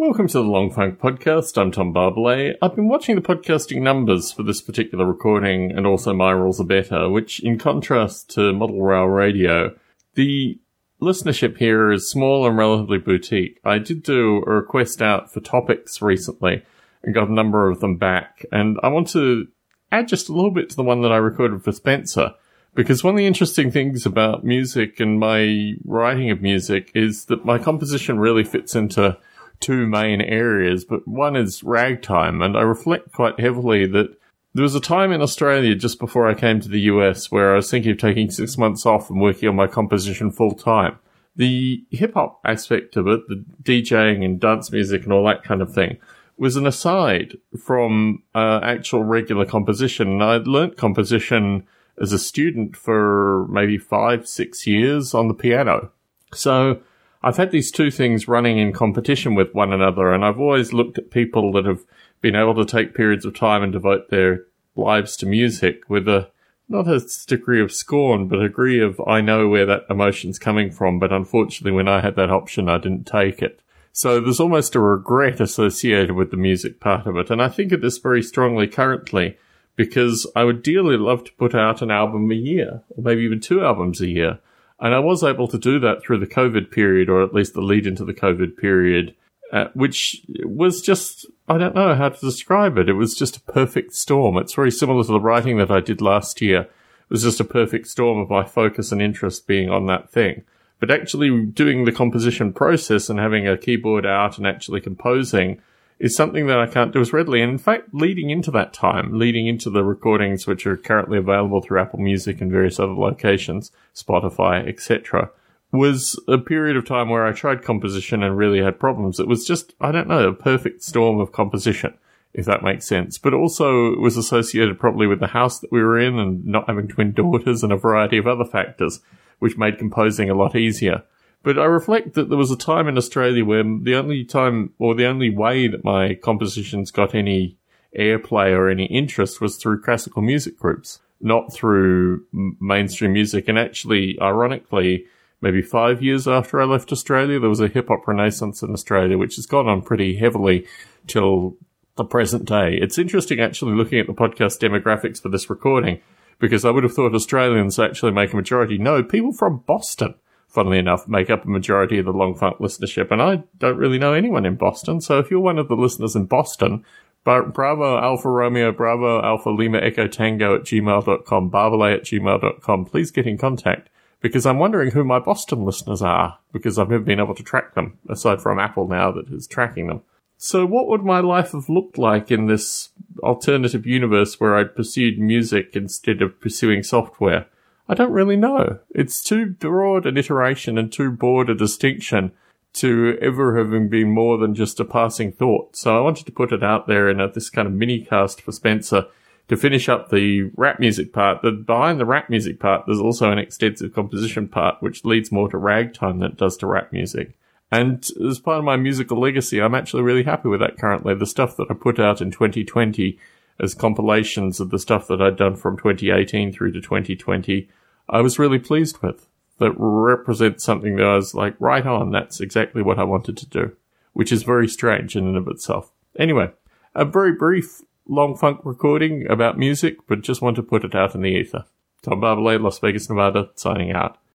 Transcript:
Welcome to the Long Funk Podcast. I'm Tom Barbalet. I've been watching the podcasting numbers for this particular recording and also My Rules Are Better, which in contrast to Model Rail Radio, the listenership here is small and relatively boutique. I did do a request out for topics recently and got a number of them back, and I want to add just a little bit to the one that I recorded for Spencer. Because one of the interesting things about music and my writing of music is that my composition really fits into two main areas, but one is ragtime, and I reflect quite heavily that there was a time in Australia just before I came to the US where I was thinking of taking six months off and working on my composition full time. The hip hop aspect of it, the DJing and dance music and all that kind of thing, was an aside from uh, actual regular composition. And I'd learnt composition as a student for maybe five, six years on the piano. So I've had these two things running in competition with one another, and I've always looked at people that have been able to take periods of time and devote their lives to music with a not a degree of scorn, but a degree of I know where that emotion's coming from, but unfortunately when I had that option I didn't take it. So there's almost a regret associated with the music part of it, and I think of this very strongly currently because I would dearly love to put out an album a year, or maybe even two albums a year. And I was able to do that through the COVID period, or at least the lead into the COVID period, uh, which was just, I don't know how to describe it. It was just a perfect storm. It's very similar to the writing that I did last year. It was just a perfect storm of my focus and interest being on that thing. But actually doing the composition process and having a keyboard out and actually composing is something that I can't do as readily. And in fact, leading into that time, leading into the recordings which are currently available through Apple Music and various other locations, Spotify, etc., was a period of time where I tried composition and really had problems. It was just, I don't know, a perfect storm of composition, if that makes sense. But also it was associated probably with the house that we were in and not having twin daughters and a variety of other factors, which made composing a lot easier. But I reflect that there was a time in Australia where the only time or the only way that my compositions got any airplay or any interest was through classical music groups, not through mainstream music. And actually, ironically, maybe five years after I left Australia, there was a hip hop renaissance in Australia, which has gone on pretty heavily till the present day. It's interesting actually looking at the podcast demographics for this recording because I would have thought Australians actually make a majority. No, people from Boston funnily enough, make up a majority of the Long Funk listenership. And I don't really know anyone in Boston. So if you're one of the listeners in Boston, Bravo Alpha Romeo, Bravo Alpha Lima Echo Tango at gmail.com, barbalet at gmail.com, please get in contact because I'm wondering who my Boston listeners are because I've never been able to track them aside from Apple now that is tracking them. So what would my life have looked like in this alternative universe where I'd pursued music instead of pursuing software? I don't really know. It's too broad an iteration and too broad a distinction to ever having been more than just a passing thought. So I wanted to put it out there in a, this kind of mini cast for Spencer to finish up the rap music part. That behind the rap music part, there's also an extensive composition part, which leads more to ragtime than it does to rap music. And as part of my musical legacy, I'm actually really happy with that currently. The stuff that I put out in 2020 as compilations of the stuff that I'd done from 2018 through to 2020 I was really pleased with. That represents something that I was like, right on, that's exactly what I wanted to do, which is very strange in and of itself. Anyway, a very brief long funk recording about music, but just want to put it out in the ether. Tom Barbalet, Las Vegas, Nevada, signing out.